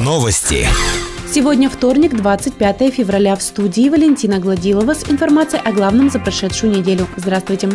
Новости. Сегодня вторник, 25 февраля. В студии Валентина Гладилова с информацией о главном за прошедшую неделю. Здравствуйте.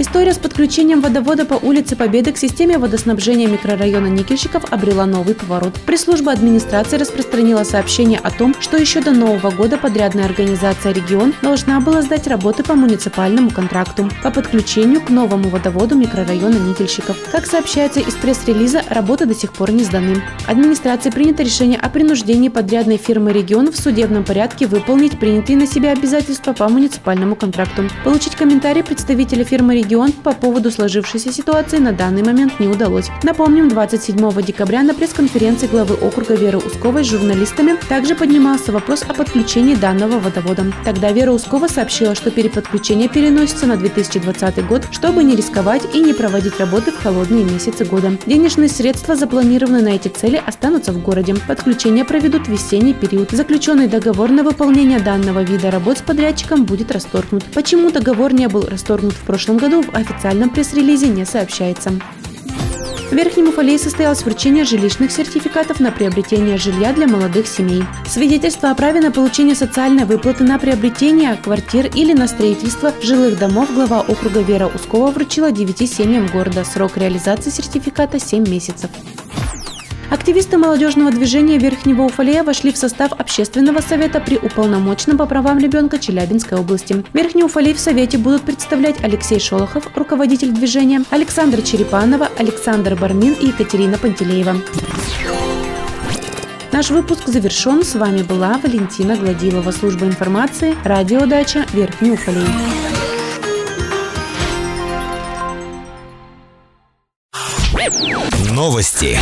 История с подключением водовода по улице Победы к системе водоснабжения микрорайона Никельщиков обрела новый поворот. Пресс-служба администрации распространила сообщение о том, что еще до Нового года подрядная организация «Регион» должна была сдать работы по муниципальному контракту по подключению к новому водоводу микрорайона Никельщиков. Как сообщается из пресс-релиза, работы до сих пор не сданы. Администрации принято решение о принуждении подрядной фирмы «Регион» в судебном порядке выполнить принятые на себя обязательства по муниципальному контракту. Получить комментарий представителя фирмы «Регион» регион по поводу сложившейся ситуации на данный момент не удалось. Напомним, 27 декабря на пресс-конференции главы округа Веры Усковой с журналистами также поднимался вопрос о подключении данного водовода. Тогда Вера Ускова сообщила, что переподключение переносится на 2020 год, чтобы не рисковать и не проводить работы в холодные месяцы года. Денежные средства, запланированные на эти цели, останутся в городе. Подключение проведут весенний период. Заключенный договор на выполнение данного вида работ с подрядчиком будет расторгнут. Почему договор не был расторгнут в прошлом году, в официальном пресс-релизе не сообщается. В Верхнем Уфалее состоялось вручение жилищных сертификатов на приобретение жилья для молодых семей. Свидетельство о праве на получение социальной выплаты на приобретение квартир или на строительство жилых домов глава округа Вера Ускова вручила 9 семьям города. Срок реализации сертификата 7 месяцев. Активисты молодежного движения Верхнего Уфалея вошли в состав Общественного совета при уполномоченном по правам ребенка Челябинской области. Верхний Уфалей в совете будут представлять Алексей Шолохов, руководитель движения, Александр Черепанова, Александр Бармин и Екатерина Пантелеева. Наш выпуск завершен. С вами была Валентина Гладилова, служба информации, радиодача Верхний Уфалей. Новости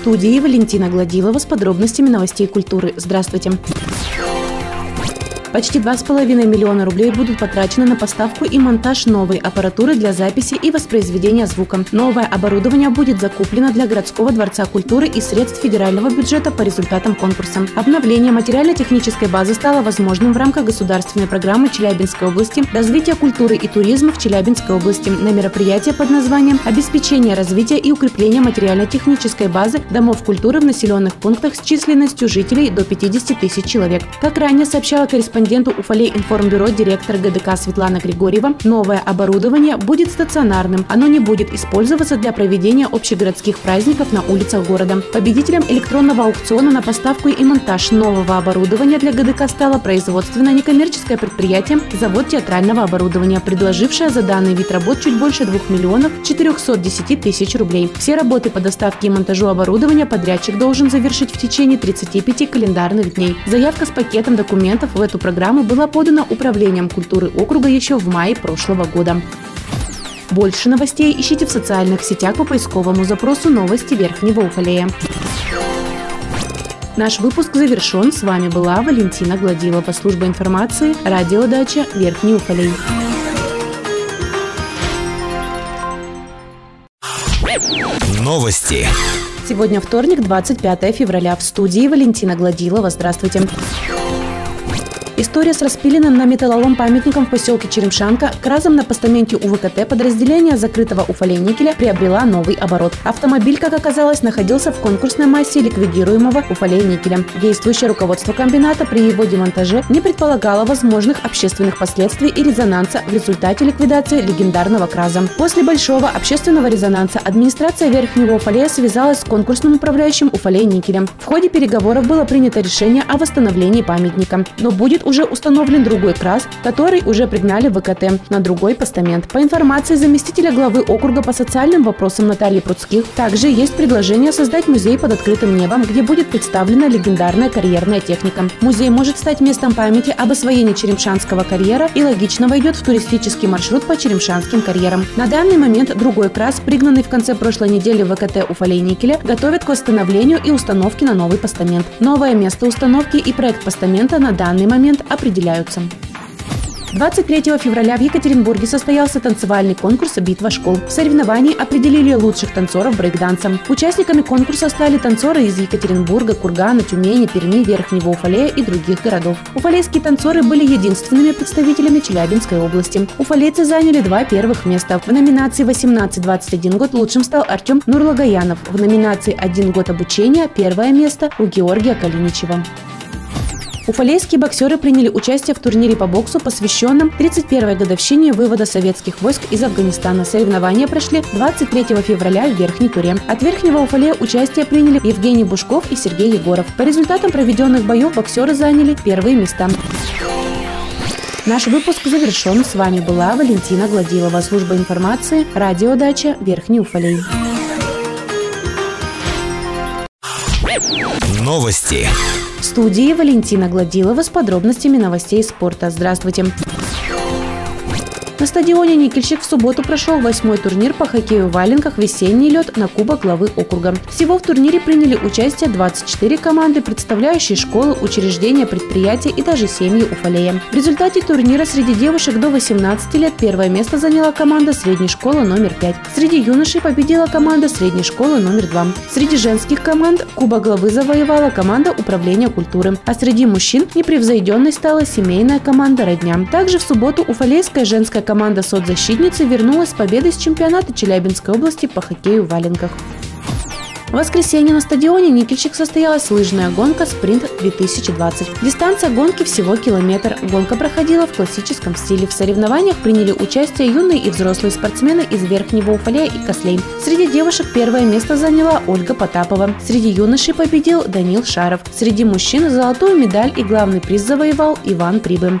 студии Валентина Гладилова с подробностями новостей культуры. Здравствуйте. Почти 2,5 миллиона рублей будут потрачены на поставку и монтаж новой аппаратуры для записи и воспроизведения звука. Новое оборудование будет закуплено для городского дворца культуры и средств федерального бюджета по результатам конкурса. Обновление материально-технической базы стало возможным в рамках государственной программы Челябинской области «Развитие культуры и туризма в Челябинской области» на мероприятие под названием «Обеспечение развития и укрепление материально-технической базы домов культуры в населенных пунктах с численностью жителей до 50 тысяч человек». Как ранее сообщала корреспондент корреспонденту Уфалей информбюро директор ГДК Светлана Григорьева, новое оборудование будет стационарным. Оно не будет использоваться для проведения общегородских праздников на улицах города. Победителем электронного аукциона на поставку и монтаж нового оборудования для ГДК стало производственное некоммерческое предприятие «Завод театрального оборудования», предложившее за данный вид работ чуть больше 2 миллионов 410 тысяч рублей. Все работы по доставке и монтажу оборудования подрядчик должен завершить в течение 35 календарных дней. Заявка с пакетом документов в эту программу программа была подана Управлением культуры округа еще в мае прошлого года. Больше новостей ищите в социальных сетях по поисковому запросу «Новости Верхнего Уфалея». Наш выпуск завершен. С вами была Валентина Гладилова, служба информации, радиодача Верхний Уфалей. Новости. Сегодня вторник, 25 февраля. В студии Валентина Гладилова. Здравствуйте. История с распиленным на металлолом памятником в поселке Черемшанка кразом на постаменте УВКТ подразделения закрытого Уфалей никеля приобрела новый оборот. Автомобиль, как оказалось, находился в конкурсной массе ликвидируемого Уфалей никеля. Действующее руководство комбината при его демонтаже не предполагало возможных общественных последствий и резонанса в результате ликвидации легендарного краза. После большого общественного резонанса администрация Верхнего Уфалея связалась с конкурсным управляющим Уфалей никелем. В ходе переговоров было принято решение о восстановлении памятника. Но будет уже установлен другой крас, который уже пригнали в ВКТ на другой постамент. По информации заместителя главы округа по социальным вопросам Натальи Пруцких, также есть предложение создать музей под открытым небом, где будет представлена легендарная карьерная техника. Музей может стать местом памяти об освоении Черемшанского карьера и логично войдет в туристический маршрут по Черемшанским карьерам. На данный момент другой крас, пригнанный в конце прошлой недели в ВКТ Уфалей Никеля, готовят к восстановлению и установке на новый постамент. Новое место установки и проект постамента на данный момент определяются. 23 февраля в Екатеринбурге состоялся танцевальный конкурс «Битва школ». В соревновании определили лучших танцоров брейкданса. Участниками конкурса стали танцоры из Екатеринбурга, Кургана, Тюмени, Перми, Верхнего Уфалея и других городов. Уфалейские танцоры были единственными представителями Челябинской области. Уфалейцы заняли два первых места. В номинации 18-21 год лучшим стал Артем Нурлагаянов. В номинации «Один год обучения» первое место у Георгия Калиничева. Уфалейские боксеры приняли участие в турнире по боксу, посвященном 31-й годовщине вывода советских войск из Афганистана. Соревнования прошли 23 февраля в Верхней Туре. От Верхнего Уфалея участие приняли Евгений Бушков и Сергей Егоров. По результатам проведенных боев боксеры заняли первые места. Наш выпуск завершен. С вами была Валентина Гладилова, служба информации, радиодача Верхний Уфалей. Новости. В студии Валентина Гладилова с подробностями новостей спорта. Здравствуйте. На стадионе «Никельщик» в субботу прошел восьмой турнир по хоккею в валенках «Весенний лед» на Кубок главы округа. Всего в турнире приняли участие 24 команды, представляющие школы, учреждения, предприятия и даже семьи Уфалея. В результате турнира среди девушек до 18 лет первое место заняла команда средней школы номер 5. Среди юношей победила команда средней школы номер 2. Среди женских команд Кубок главы завоевала команда управления культуры. А среди мужчин непревзойденной стала семейная команда «Родня». Также в субботу Уфалейская женская команда соцзащитницы вернулась с победой с чемпионата Челябинской области по хоккею в валенках. В воскресенье на стадионе «Никельщик» состоялась лыжная гонка «Спринт-2020». Дистанция гонки всего километр. Гонка проходила в классическом стиле. В соревнованиях приняли участие юные и взрослые спортсмены из Верхнего Уфалея и Кослей. Среди девушек первое место заняла Ольга Потапова. Среди юношей победил Данил Шаров. Среди мужчин золотую медаль и главный приз завоевал Иван Прибым.